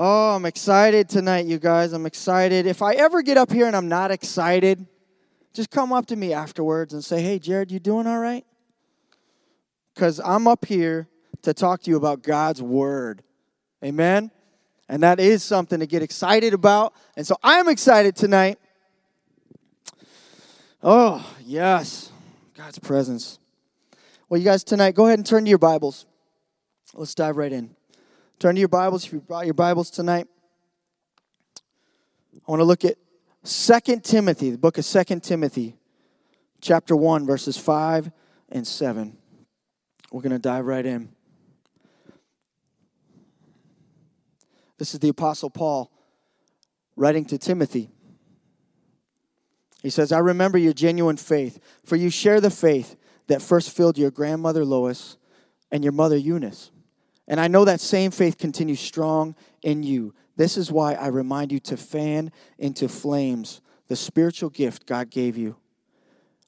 Oh, I'm excited tonight, you guys. I'm excited. If I ever get up here and I'm not excited, just come up to me afterwards and say, Hey, Jared, you doing all right? Because I'm up here to talk to you about God's Word. Amen? And that is something to get excited about. And so I'm excited tonight. Oh, yes. God's presence. Well, you guys, tonight, go ahead and turn to your Bibles. Let's dive right in. Turn to your Bibles if you brought your Bibles tonight. I want to look at Second Timothy, the book of Second Timothy, chapter 1, verses 5 and 7. We're going to dive right in. This is the Apostle Paul writing to Timothy. He says, I remember your genuine faith, for you share the faith that first filled your grandmother Lois and your mother Eunice. And I know that same faith continues strong in you. This is why I remind you to fan into flames the spiritual gift God gave you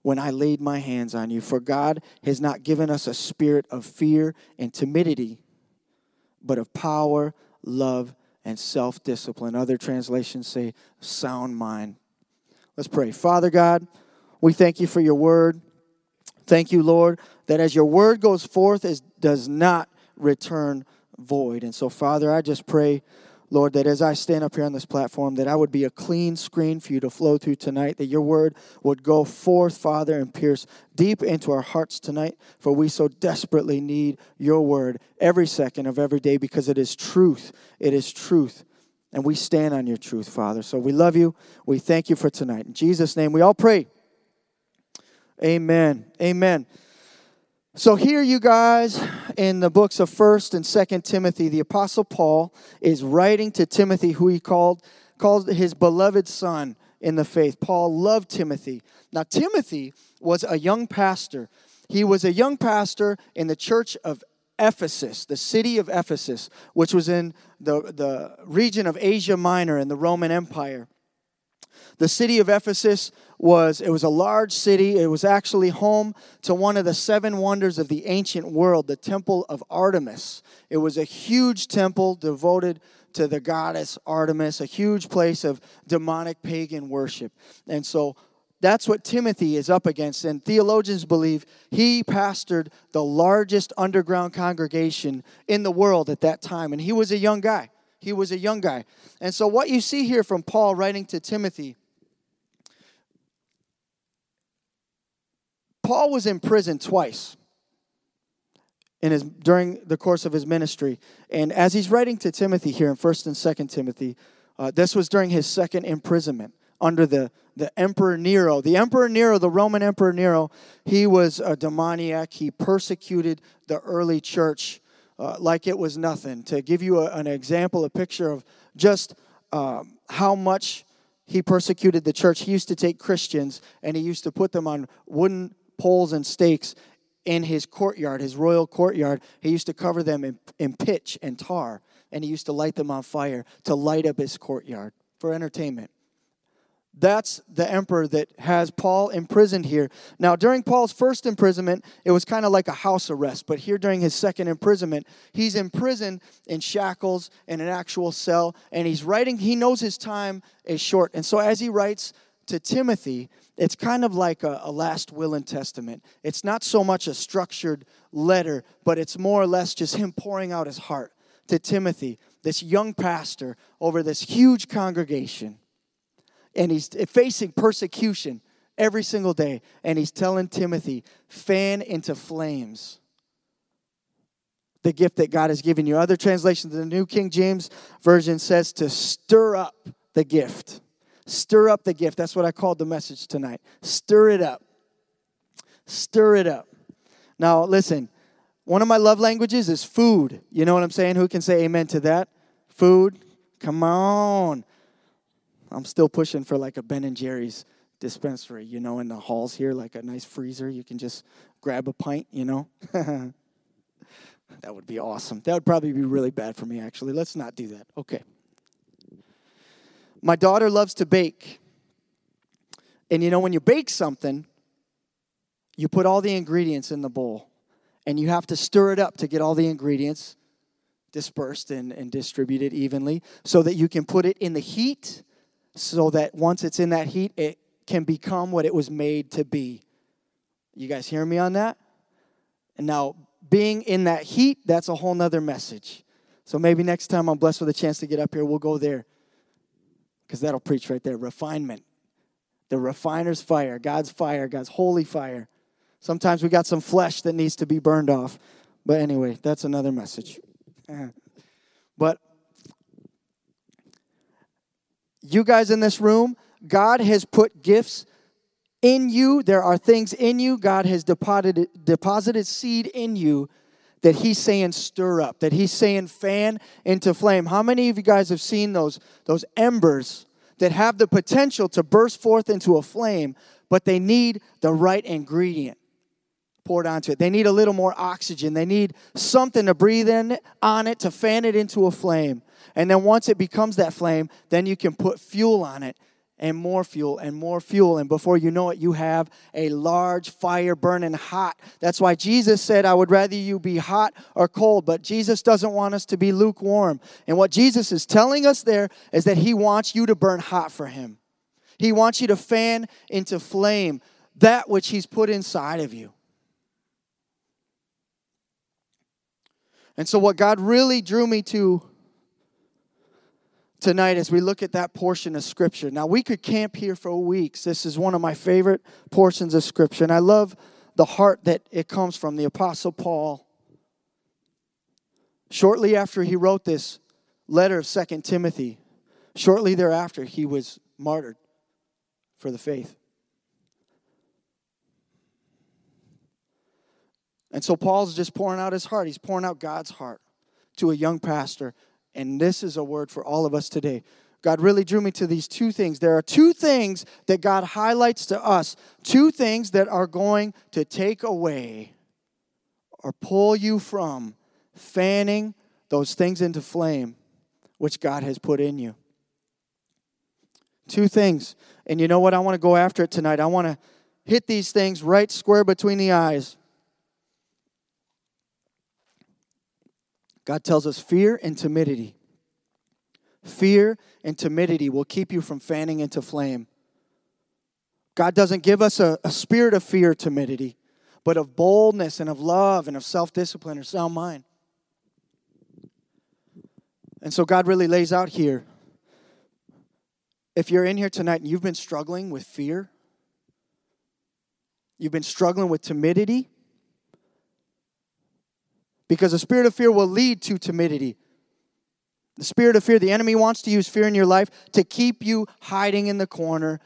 when I laid my hands on you. For God has not given us a spirit of fear and timidity, but of power, love, and self discipline. Other translations say sound mind. Let's pray. Father God, we thank you for your word. Thank you, Lord, that as your word goes forth, it does not return void. And so, Father, I just pray, Lord, that as I stand up here on this platform, that I would be a clean screen for you to flow through tonight, that your word would go forth, Father, and pierce deep into our hearts tonight, for we so desperately need your word every second of every day because it is truth. It is truth. And we stand on your truth, Father. So we love you. We thank you for tonight. In Jesus' name, we all pray. Amen. Amen. So here you guys in the books of 1st and 2nd Timothy, the apostle Paul is writing to Timothy who he called called his beloved son in the faith. Paul loved Timothy. Now Timothy was a young pastor. He was a young pastor in the church of Ephesus, the city of Ephesus, which was in the, the region of Asia Minor in the Roman Empire. The city of Ephesus was it was a large city. It was actually home to one of the seven wonders of the ancient world, the temple of Artemis. It was a huge temple devoted to the goddess Artemis, a huge place of demonic pagan worship. And so that's what Timothy is up against. And theologians believe he pastored the largest underground congregation in the world at that time. And he was a young guy. He was a young guy. And so, what you see here from Paul writing to Timothy Paul was in prison twice in his during the course of his ministry. And as he's writing to timothy here in 1st and 2nd timothy uh, this was during his second imprisonment under the, the emperor nero. The emperor nero the roman emperor nero he was a demoniac. He persecuted the early church uh, like it was nothing to give you a, an example a picture of just um, how much he persecuted the church he used to take christians and he used to put them on wooden poles and stakes in his courtyard, his royal courtyard. He used to cover them in, in pitch and tar, and he used to light them on fire to light up his courtyard for entertainment. That's the emperor that has Paul imprisoned here. Now, during Paul's first imprisonment, it was kind of like a house arrest, but here during his second imprisonment, he's imprisoned in shackles in an actual cell, and he's writing, he knows his time is short. And so, as he writes to Timothy, it's kind of like a, a, last will and testament. It's not so much a structured letter, but it's more or less just him pouring out his heart to Timothy, this young pastor over this huge congregation. And he's facing persecution every single day. And he's telling Timothy, fan into flames the gift that God has given you. Other translations, the New King James Version says to stir up the gift. Stir up the gift. That's what I called the message tonight. Stir it up. Stir it up. Now, listen, one of my love languages is food. You know what I'm saying? Who can say amen to that? Food. Come on. I'm still pushing for like a Ben and Jerry's dispensary, you know, in the halls here, like a nice freezer. You can just grab a pint, you know. that would be awesome. That would probably be really bad for me, actually. Let's not do that. Okay. My daughter loves to bake. And you know, when you bake something, you put all the ingredients in the bowl and you have to stir it up to get all the ingredients dispersed and, and distributed evenly so that you can put it in the heat so that once it's in that heat, it can become what it was made to be. You guys hear me on that? And now, being in that heat, that's a whole nother message. So maybe next time I'm blessed with a chance to get up here, we'll go there. Because that'll preach right there refinement. The refiner's fire, God's fire, God's holy fire. Sometimes we got some flesh that needs to be burned off. But anyway, that's another message. but you guys in this room, God has put gifts in you. There are things in you. God has deposited, deposited seed in you that He's saying stir up, that He's saying fan into flame. How many of you guys have seen those, those embers that have the potential to burst forth into a flame, but they need the right ingredient? Poured onto it. They need a little more oxygen. They need something to breathe in on it to fan it into a flame. And then once it becomes that flame, then you can put fuel on it and more fuel and more fuel. And before you know it, you have a large fire burning hot. That's why Jesus said, I would rather you be hot or cold. But Jesus doesn't want us to be lukewarm. And what Jesus is telling us there is that he wants you to burn hot for him. He wants you to fan into flame that which he's put inside of you. And so, what God really drew me to tonight as we look at that portion of Scripture. Now, we could camp here for weeks. This is one of my favorite portions of Scripture. And I love the heart that it comes from. The Apostle Paul, shortly after he wrote this letter of Second Timothy, shortly thereafter, he was martyred for the faith. And so Paul's just pouring out his heart. He's pouring out God's heart to a young pastor. And this is a word for all of us today. God really drew me to these two things. There are two things that God highlights to us, two things that are going to take away or pull you from fanning those things into flame which God has put in you. Two things. And you know what? I want to go after it tonight. I want to hit these things right square between the eyes. God tells us fear and timidity. Fear and timidity will keep you from fanning into flame. God doesn't give us a, a spirit of fear, timidity, but of boldness and of love and of self discipline or sound mind. And so God really lays out here if you're in here tonight and you've been struggling with fear, you've been struggling with timidity, because the spirit of fear will lead to timidity. The spirit of fear, the enemy wants to use fear in your life to keep you hiding in the corner,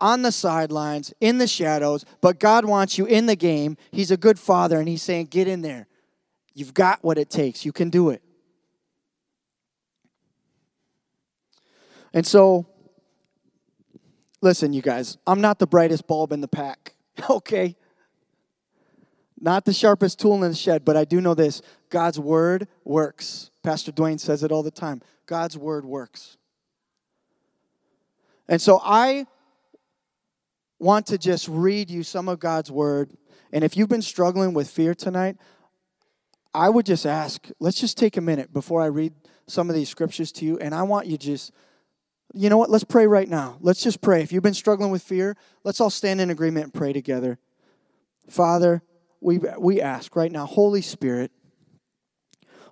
on the sidelines, in the shadows, but God wants you in the game. He's a good father, and He's saying, Get in there. You've got what it takes, you can do it. And so, listen, you guys, I'm not the brightest bulb in the pack, okay? Not the sharpest tool in the shed, but I do know this God's word works. Pastor Dwayne says it all the time God's word works. And so I want to just read you some of God's word. And if you've been struggling with fear tonight, I would just ask, let's just take a minute before I read some of these scriptures to you. And I want you just, you know what? Let's pray right now. Let's just pray. If you've been struggling with fear, let's all stand in agreement and pray together. Father, we, we ask right now, Holy Spirit,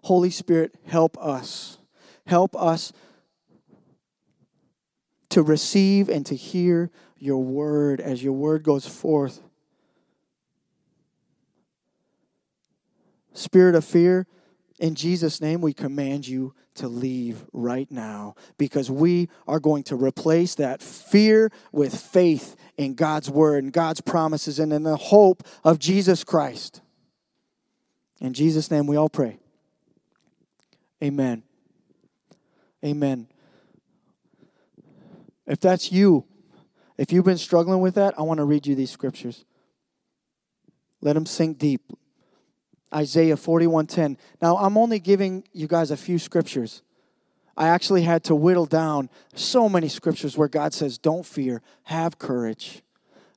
Holy Spirit, help us. Help us to receive and to hear your word as your word goes forth. Spirit of fear, in Jesus' name, we command you to leave right now because we are going to replace that fear with faith in God's word and God's promises and in the hope of Jesus Christ. In Jesus' name, we all pray. Amen. Amen. If that's you, if you've been struggling with that, I want to read you these scriptures. Let them sink deep. Isaiah 41:10. Now, I'm only giving you guys a few scriptures. I actually had to whittle down so many scriptures where God says, "Don't fear, have courage,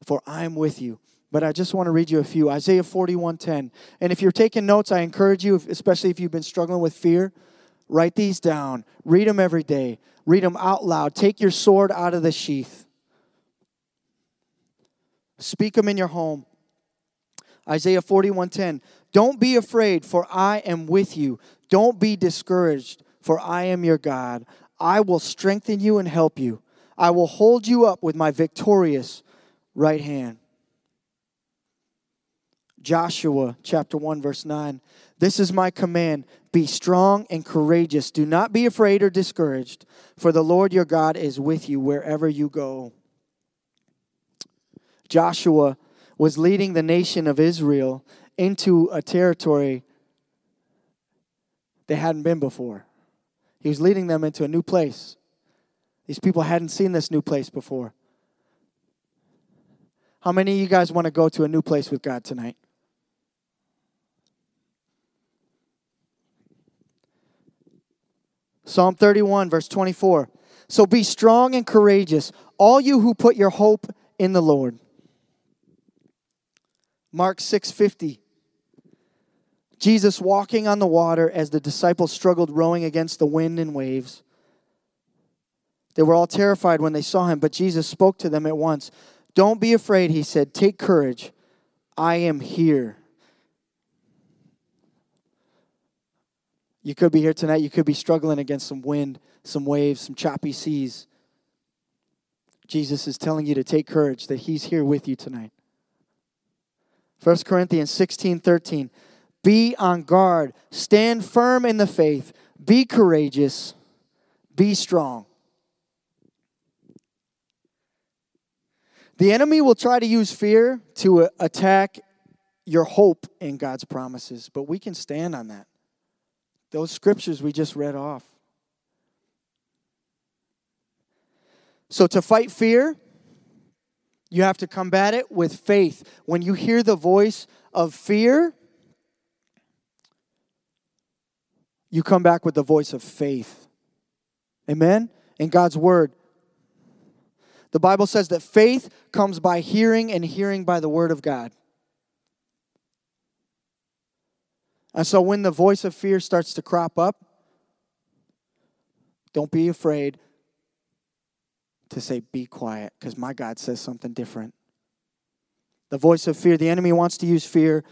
for I'm with you." But I just want to read you a few. Isaiah 41:10. And if you're taking notes, I encourage you, especially if you've been struggling with fear, Write these down. Read them every day. Read them out loud. Take your sword out of the sheath. Speak them in your home. Isaiah 41:10. Don't be afraid, for I am with you. Don't be discouraged, for I am your God. I will strengthen you and help you. I will hold you up with my victorious right hand. Joshua chapter 1 verse 9. This is my command be strong and courageous. Do not be afraid or discouraged, for the Lord your God is with you wherever you go. Joshua was leading the nation of Israel into a territory they hadn't been before. He was leading them into a new place. These people hadn't seen this new place before. How many of you guys want to go to a new place with God tonight? Psalm 31, verse 24. So be strong and courageous, all you who put your hope in the Lord. Mark 6:50. Jesus walking on the water as the disciples struggled rowing against the wind and waves. They were all terrified when they saw him, but Jesus spoke to them at once. Don't be afraid, he said. Take courage. I am here. You could be here tonight. You could be struggling against some wind, some waves, some choppy seas. Jesus is telling you to take courage, that He's here with you tonight. 1 Corinthians 16 13. Be on guard, stand firm in the faith, be courageous, be strong. The enemy will try to use fear to uh, attack your hope in God's promises, but we can stand on that those scriptures we just read off. So, to fight fear, you have to combat it with faith. When you hear the voice of fear, you come back with the voice of faith. Amen? In God's word. The Bible says that faith comes by hearing, and hearing by the word of God. And so when the voice of fear starts to crop up, don't be afraid to say, be quiet, because my God says something different. The voice of fear, the enemy wants to use fear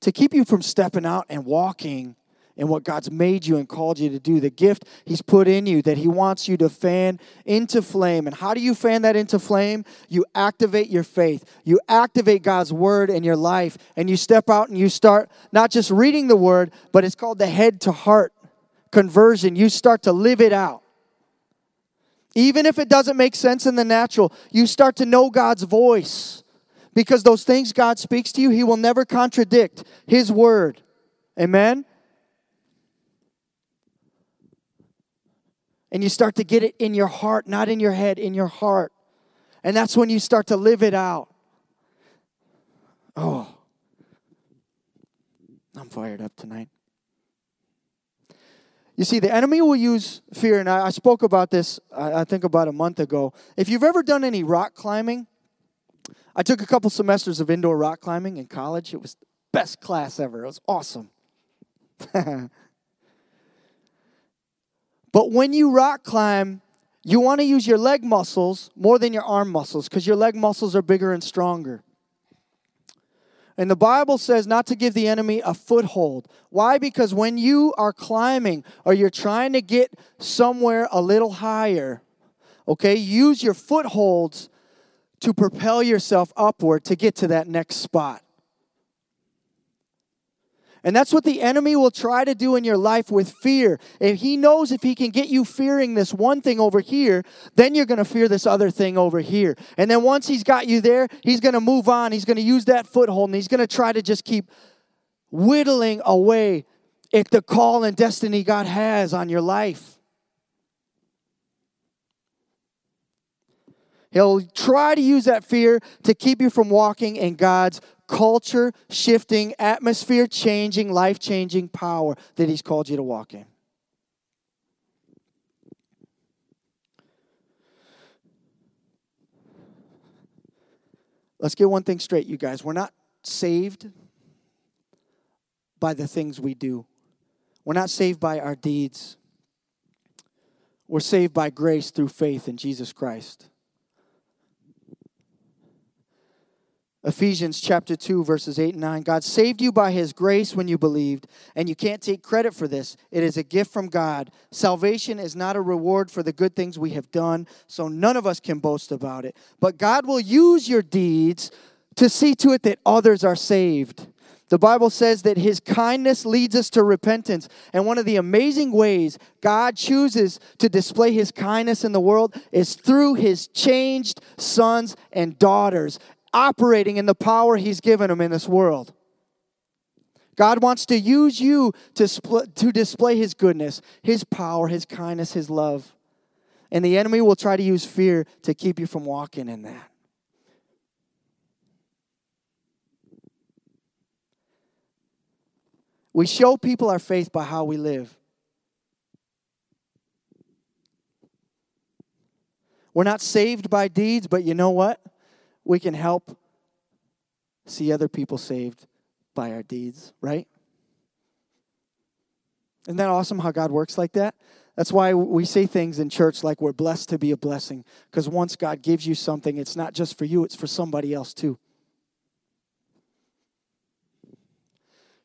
to keep you from stepping out and walking in what God's made you and called you to do, the gift He's put in you that He wants you to fan into flame. And how do you fan that into flame? You activate your faith, you activate God's word in your life, and you step out and you start not just reading the word, but it's called the head to heart conversion. You start to live it out. Even if it doesn't make sense in the natural, you start to know God's voice. Because those things God speaks to you, He will never contradict His word. Amen? And you start to get it in your heart, not in your head, in your heart. And that's when you start to live it out. Oh, I'm fired up tonight. You see, the enemy will use fear, and I, I spoke about this, I, I think, about a month ago. If you've ever done any rock climbing, I took a couple semesters of indoor rock climbing in college. It was the best class ever. It was awesome. But when you rock climb, you want to use your leg muscles more than your arm muscles because your leg muscles are bigger and stronger. And the Bible says not to give the enemy a foothold. Why? Because when you are climbing or you're trying to get somewhere a little higher, okay, use your footholds to propel yourself upward to get to that next spot. And that's what the enemy will try to do in your life with fear. If he knows if he can get you fearing this one thing over here, then you're going to fear this other thing over here. And then once he's got you there, he's going to move on. He's going to use that foothold and he's going to try to just keep whittling away at the call and destiny God has on your life. He'll try to use that fear to keep you from walking in God's culture shifting, atmosphere changing, life changing power that He's called you to walk in. Let's get one thing straight, you guys. We're not saved by the things we do. We're not saved by our deeds. We're saved by grace through faith in Jesus Christ. Ephesians chapter 2, verses 8 and 9. God saved you by his grace when you believed, and you can't take credit for this. It is a gift from God. Salvation is not a reward for the good things we have done, so none of us can boast about it. But God will use your deeds to see to it that others are saved. The Bible says that his kindness leads us to repentance. And one of the amazing ways God chooses to display his kindness in the world is through his changed sons and daughters operating in the power He's given them in this world. God wants to use you to, spl- to display His goodness, His power, His kindness, His love. And the enemy will try to use fear to keep you from walking in that. We show people our faith by how we live. We're not saved by deeds, but you know what? We can help see other people saved by our deeds, right? Isn't that awesome how God works like that? That's why we say things in church like we're blessed to be a blessing. Because once God gives you something, it's not just for you, it's for somebody else too.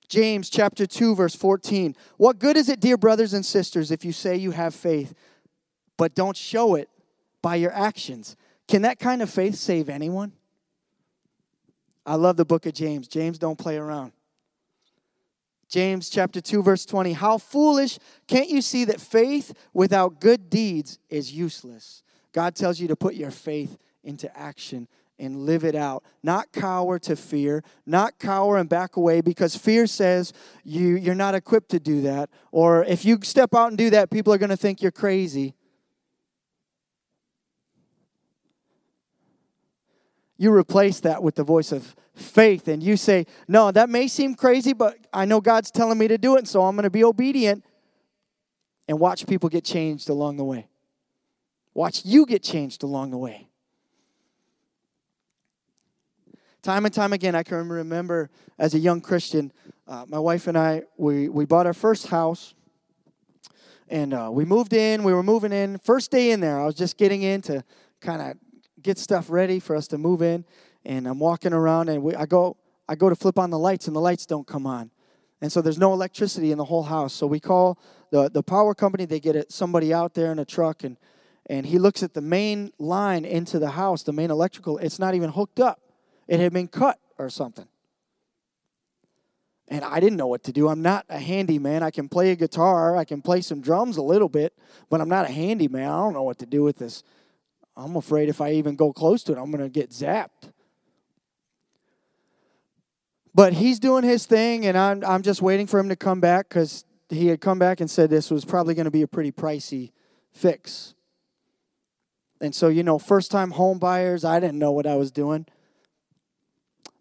James chapter 2, verse 14. What good is it, dear brothers and sisters, if you say you have faith, but don't show it by your actions? Can that kind of faith save anyone? I love the book of James. James don't play around. James chapter 2 verse 20. How foolish can't you see that faith without good deeds is useless? God tells you to put your faith into action and live it out. Not cower to fear, not cower and back away because fear says you you're not equipped to do that or if you step out and do that people are going to think you're crazy. You replace that with the voice of faith and you say, No, that may seem crazy, but I know God's telling me to do it, so I'm going to be obedient. And watch people get changed along the way. Watch you get changed along the way. Time and time again, I can remember as a young Christian, uh, my wife and I, we, we bought our first house. And uh, we moved in, we were moving in. First day in there, I was just getting in to kind of get stuff ready for us to move in, and I'm walking around, and we, I go I go to flip on the lights, and the lights don't come on, and so there's no electricity in the whole house. So we call the the power company. They get somebody out there in a truck, and and he looks at the main line into the house, the main electrical. It's not even hooked up. It had been cut or something. And I didn't know what to do. I'm not a handyman. I can play a guitar, I can play some drums a little bit, but I'm not a handyman. I don't know what to do with this I'm afraid if I even go close to it, I'm going to get zapped. But he's doing his thing, and I'm, I'm just waiting for him to come back because he had come back and said this was probably going to be a pretty pricey fix. And so, you know, first time home buyers, I didn't know what I was doing.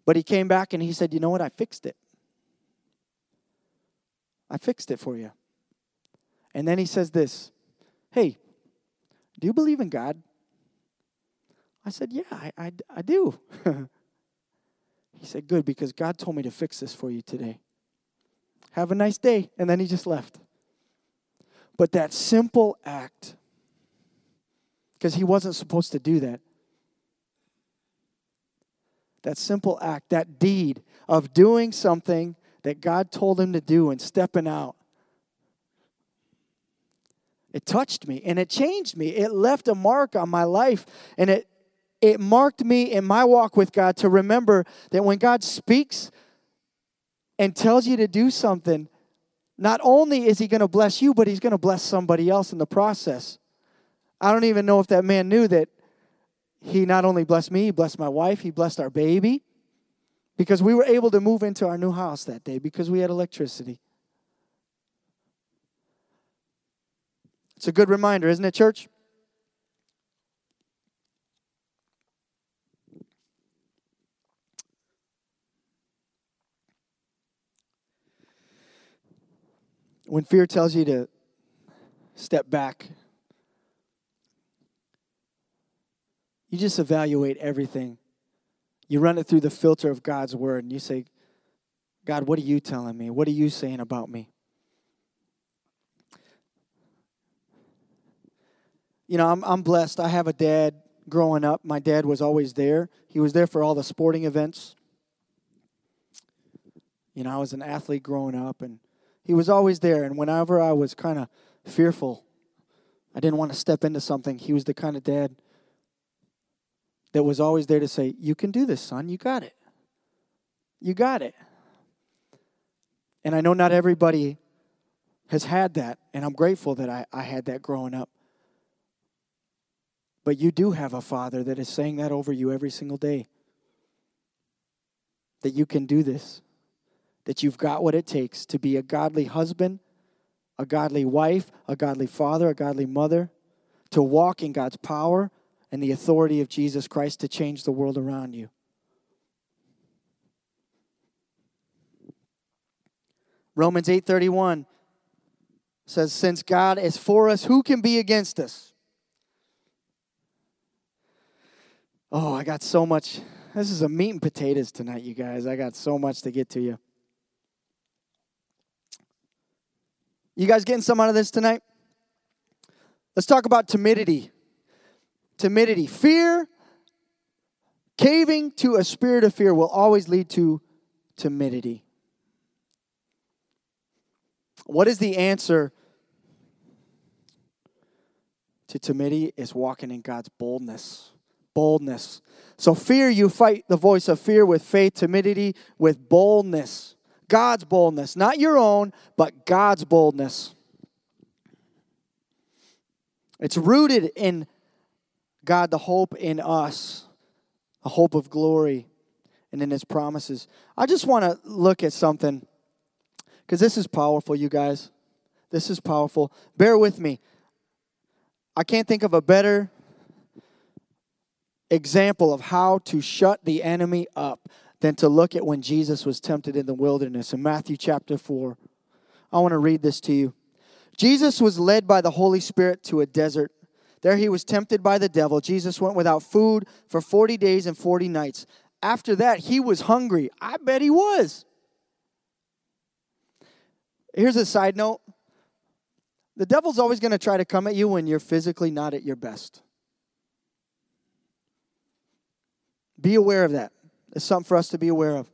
But he came back and he said, You know what? I fixed it. I fixed it for you. And then he says this Hey, do you believe in God? I said, Yeah, I, I, I do. he said, Good, because God told me to fix this for you today. Have a nice day. And then he just left. But that simple act, because he wasn't supposed to do that, that simple act, that deed of doing something that God told him to do and stepping out, it touched me and it changed me. It left a mark on my life and it it marked me in my walk with God to remember that when God speaks and tells you to do something, not only is He going to bless you, but He's going to bless somebody else in the process. I don't even know if that man knew that he not only blessed me, he blessed my wife, he blessed our baby, because we were able to move into our new house that day because we had electricity. It's a good reminder, isn't it, church? When fear tells you to step back, you just evaluate everything. You run it through the filter of God's word and you say, God, what are you telling me? What are you saying about me? You know, I'm, I'm blessed. I have a dad growing up. My dad was always there, he was there for all the sporting events. You know, I was an athlete growing up, and he was always there. And whenever I was kind of fearful, I didn't want to step into something, he was the kind of dad that was always there to say, You can do this, son. You got it. You got it. And I know not everybody has had that, and I'm grateful that I, I had that growing up. But you do have a father that is saying that over you every single day. That you can do this. That you've got what it takes to be a godly husband, a godly wife, a godly father, a godly mother, to walk in God's power and the authority of Jesus Christ to change the world around you. Romans 8:31 says since God is for us who can be against us? Oh, I got so much. This is a meat and potatoes tonight, you guys. I got so much to get to you. You guys getting some out of this tonight? Let's talk about timidity timidity. Fear, caving to a spirit of fear, will always lead to timidity. What is the answer to timidity? Is walking in God's boldness. Boldness. So, fear, you fight the voice of fear with faith, timidity with boldness. God's boldness, not your own, but God's boldness. It's rooted in God, the hope in us, a hope of glory, and in His promises. I just want to look at something because this is powerful, you guys. This is powerful. Bear with me. I can't think of a better example of how to shut the enemy up than to look at when Jesus was tempted in the wilderness in Matthew chapter 4. I want to read this to you. Jesus was led by the Holy Spirit to a desert there he was tempted by the devil. Jesus went without food for 40 days and 40 nights. After that, he was hungry. I bet he was. Here's a side note the devil's always going to try to come at you when you're physically not at your best. Be aware of that. It's something for us to be aware of.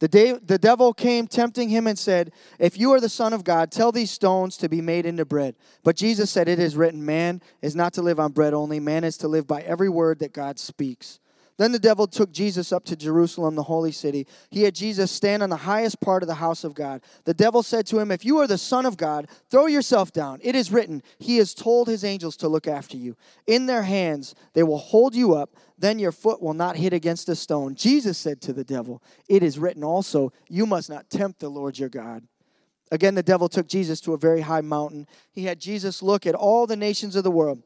The, day, the devil came tempting him and said, If you are the Son of God, tell these stones to be made into bread. But Jesus said, It is written, Man is not to live on bread only, man is to live by every word that God speaks. Then the devil took Jesus up to Jerusalem, the holy city. He had Jesus stand on the highest part of the house of God. The devil said to him, If you are the Son of God, throw yourself down. It is written, He has told His angels to look after you. In their hands they will hold you up, then your foot will not hit against a stone. Jesus said to the devil, It is written also, You must not tempt the Lord your God. Again, the devil took Jesus to a very high mountain. He had Jesus look at all the nations of the world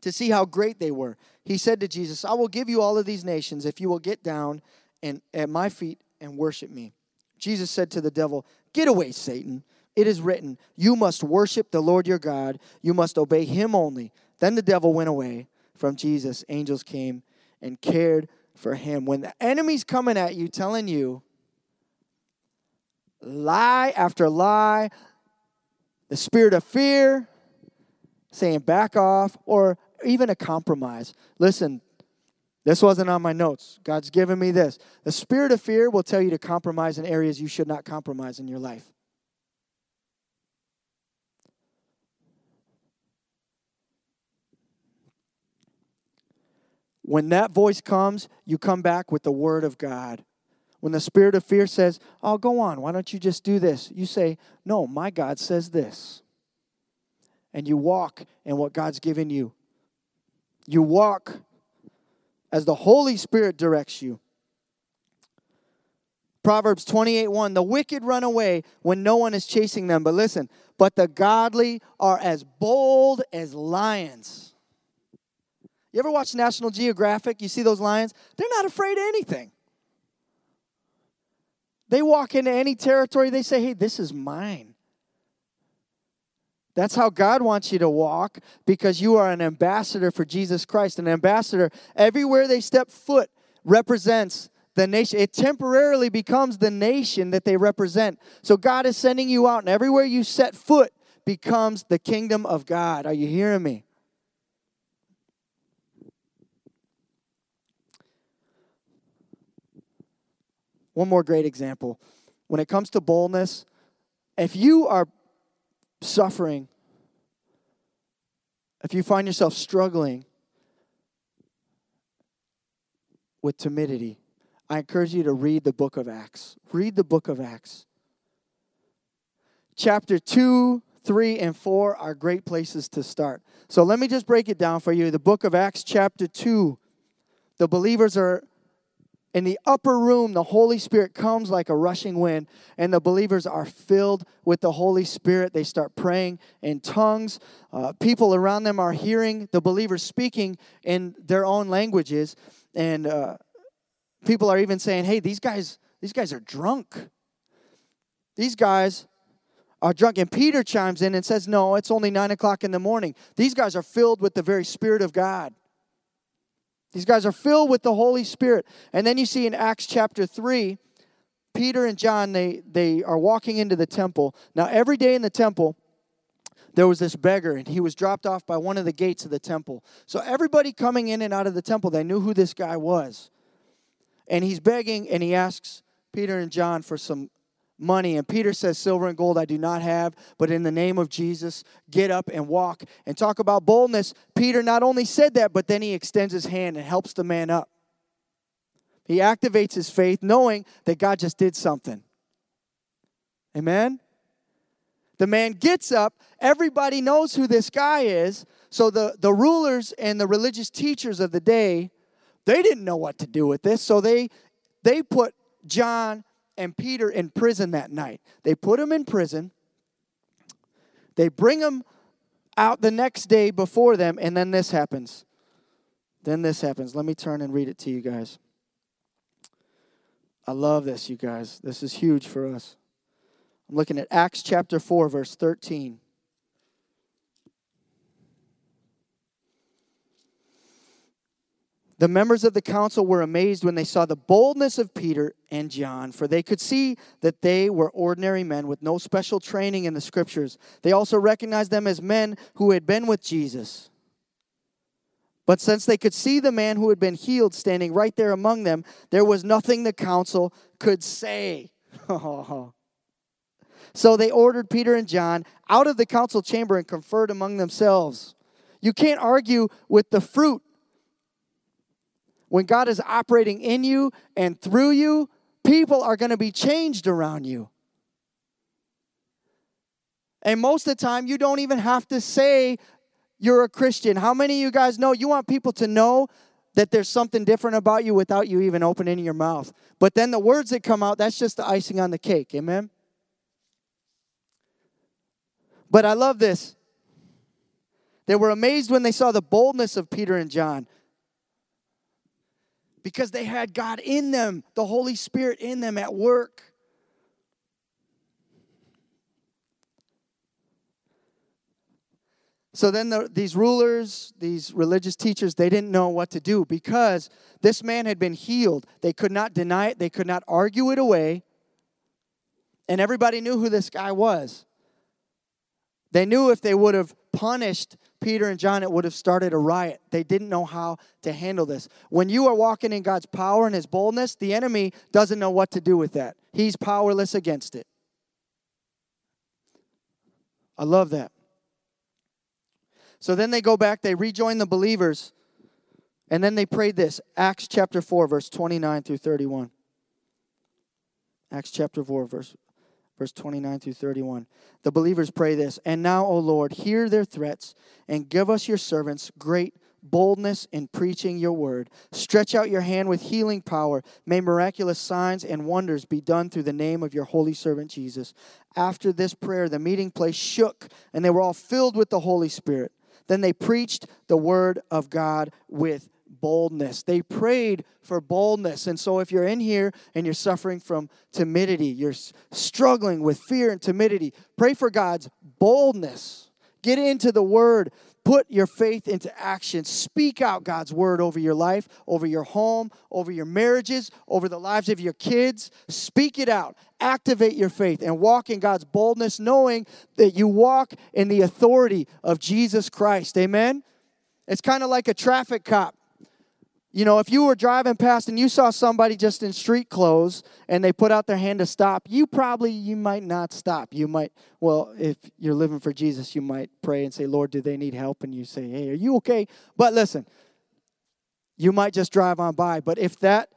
to see how great they were. He said to Jesus, I will give you all of these nations if you will get down and at my feet and worship me. Jesus said to the devil, Get away, Satan. It is written, You must worship the Lord your God, you must obey him only. Then the devil went away from Jesus. Angels came and cared for him. When the enemy's coming at you, telling you lie after lie, the spirit of fear, saying back off, or even a compromise. Listen, this wasn't on my notes. God's given me this. The spirit of fear will tell you to compromise in areas you should not compromise in your life. When that voice comes, you come back with the word of God. When the spirit of fear says, Oh, go on, why don't you just do this? You say, No, my God says this. And you walk in what God's given you. You walk as the Holy Spirit directs you. Proverbs 28 1 The wicked run away when no one is chasing them. But listen, but the godly are as bold as lions. You ever watch National Geographic? You see those lions? They're not afraid of anything. They walk into any territory, they say, hey, this is mine. That's how God wants you to walk because you are an ambassador for Jesus Christ. An ambassador, everywhere they step foot, represents the nation. It temporarily becomes the nation that they represent. So God is sending you out, and everywhere you set foot becomes the kingdom of God. Are you hearing me? One more great example. When it comes to boldness, if you are suffering, if you find yourself struggling with timidity, I encourage you to read the book of Acts. Read the book of Acts. Chapter 2, 3, and 4 are great places to start. So let me just break it down for you. The book of Acts, chapter 2, the believers are in the upper room, the Holy Spirit comes like a rushing wind, and the believers are filled with the Holy Spirit. They start praying in tongues. Uh, people around them are hearing the believers speaking in their own languages, and uh, people are even saying, "Hey, these guys, these guys are drunk. These guys are drunk." And Peter chimes in and says, "No, it's only nine o'clock in the morning. These guys are filled with the very Spirit of God." These guys are filled with the Holy Spirit. And then you see in Acts chapter 3, Peter and John, they, they are walking into the temple. Now, every day in the temple, there was this beggar, and he was dropped off by one of the gates of the temple. So everybody coming in and out of the temple, they knew who this guy was. And he's begging, and he asks Peter and John for some money. And Peter says, Silver and gold I do not have, but in the name of Jesus, get up and walk. And talk about boldness. Peter not only said that, but then he extends his hand and helps the man up. He activates his faith knowing that God just did something. Amen? The man gets up. Everybody knows who this guy is. So the, the rulers and the religious teachers of the day, they didn't know what to do with this. So they, they put John and Peter in prison that night. They put him in prison. They bring him out the next day before them, and then this happens. Then this happens. Let me turn and read it to you guys. I love this, you guys. This is huge for us. I'm looking at Acts chapter 4, verse 13. The members of the council were amazed when they saw the boldness of Peter and John, for they could see that they were ordinary men with no special training in the scriptures. They also recognized them as men who had been with Jesus. But since they could see the man who had been healed standing right there among them, there was nothing the council could say. so they ordered Peter and John out of the council chamber and conferred among themselves. You can't argue with the fruit when God is operating in you and through you, people are going to be changed around you. And most of the time, you don't even have to say you're a Christian. How many of you guys know you want people to know that there's something different about you without you even opening your mouth? But then the words that come out, that's just the icing on the cake. Amen? But I love this. They were amazed when they saw the boldness of Peter and John because they had God in them, the Holy Spirit in them at work. So then the, these rulers, these religious teachers, they didn't know what to do because this man had been healed. They could not deny it, they could not argue it away. And everybody knew who this guy was. They knew if they would have punished Peter and John, it would have started a riot. They didn't know how to handle this. When you are walking in God's power and His boldness, the enemy doesn't know what to do with that. He's powerless against it. I love that. So then they go back, they rejoin the believers, and then they prayed this Acts chapter 4, verse 29 through 31. Acts chapter 4, verse verse 29 through 31. The believers pray this And now, O Lord, hear their threats and give us your servants great boldness in preaching your word. Stretch out your hand with healing power. May miraculous signs and wonders be done through the name of your holy servant Jesus. After this prayer, the meeting place shook, and they were all filled with the Holy Spirit. Then they preached the word of God with boldness. They prayed for boldness. And so, if you're in here and you're suffering from timidity, you're struggling with fear and timidity, pray for God's boldness. Get into the word. Put your faith into action. Speak out God's word over your life, over your home, over your marriages, over the lives of your kids. Speak it out. Activate your faith and walk in God's boldness, knowing that you walk in the authority of Jesus Christ. Amen? It's kind of like a traffic cop. You know, if you were driving past and you saw somebody just in street clothes and they put out their hand to stop, you probably you might not stop. You might well, if you're living for Jesus, you might pray and say, "Lord, do they need help?" and you say, "Hey, are you okay?" But listen, you might just drive on by, but if that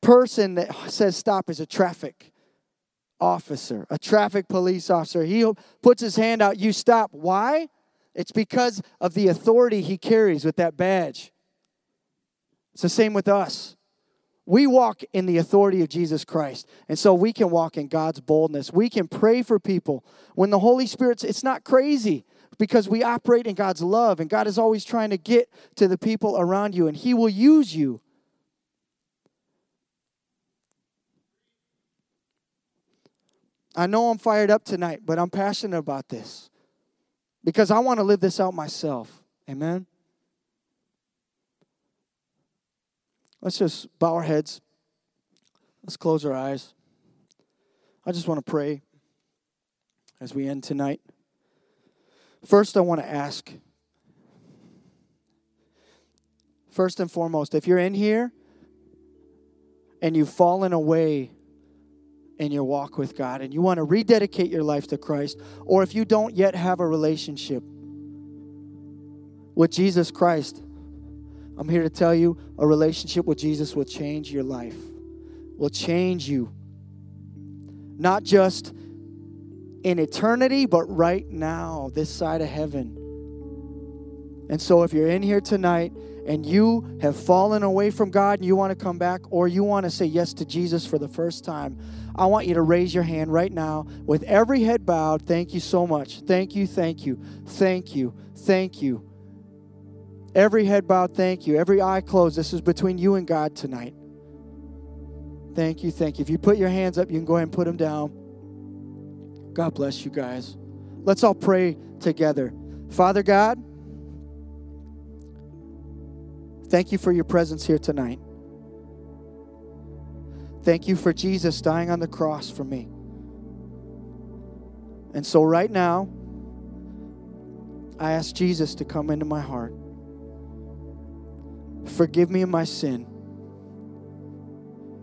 person that says stop is a traffic officer, a traffic police officer, he puts his hand out, you stop. Why? It's because of the authority he carries with that badge. It's the same with us. We walk in the authority of Jesus Christ. And so we can walk in God's boldness. We can pray for people. When the Holy Spirit's, it's not crazy because we operate in God's love, and God is always trying to get to the people around you, and He will use you. I know I'm fired up tonight, but I'm passionate about this because I want to live this out myself. Amen. Let's just bow our heads. Let's close our eyes. I just want to pray as we end tonight. First, I want to ask first and foremost, if you're in here and you've fallen away in your walk with God and you want to rededicate your life to Christ, or if you don't yet have a relationship with Jesus Christ, I'm here to tell you a relationship with Jesus will change your life, will change you. Not just in eternity, but right now, this side of heaven. And so, if you're in here tonight and you have fallen away from God and you want to come back, or you want to say yes to Jesus for the first time, I want you to raise your hand right now with every head bowed. Thank you so much. Thank you, thank you, thank you, thank you. Every head bowed, thank you. Every eye closed. This is between you and God tonight. Thank you, thank you. If you put your hands up, you can go ahead and put them down. God bless you guys. Let's all pray together. Father God, thank you for your presence here tonight. Thank you for Jesus dying on the cross for me. And so, right now, I ask Jesus to come into my heart. Forgive me of my sin.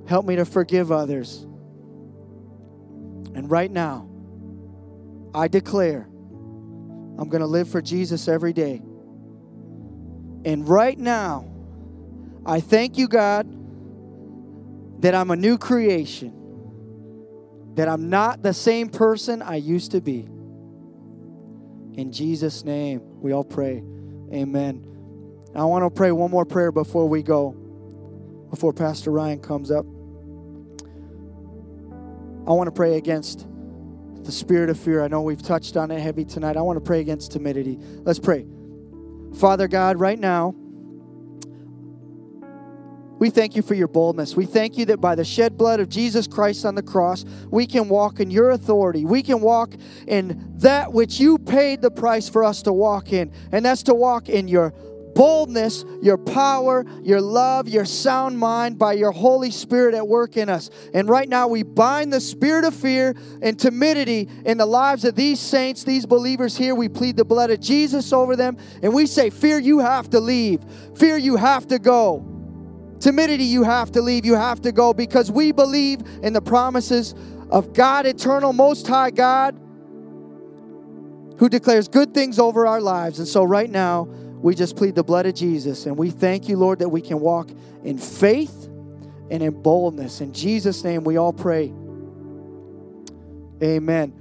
Help me to forgive others. And right now, I declare I'm going to live for Jesus every day. And right now, I thank you, God, that I'm a new creation, that I'm not the same person I used to be. In Jesus' name, we all pray. Amen. I want to pray one more prayer before we go, before Pastor Ryan comes up. I want to pray against the spirit of fear. I know we've touched on it heavy tonight. I want to pray against timidity. Let's pray. Father God, right now, we thank you for your boldness. We thank you that by the shed blood of Jesus Christ on the cross, we can walk in your authority. We can walk in that which you paid the price for us to walk in, and that's to walk in your boldness, your power, your love, your sound mind by your Holy Spirit at work in us. And right now, we bind the spirit of fear and timidity in the lives of these saints, these believers here. We plead the blood of Jesus over them. And we say, Fear, you have to leave. Fear, you have to go. Timidity, you have to leave. You have to go because we believe in the promises of God, eternal, most high God, who declares good things over our lives. And so, right now, we just plead the blood of Jesus. And we thank you, Lord, that we can walk in faith and in boldness. In Jesus' name, we all pray. Amen.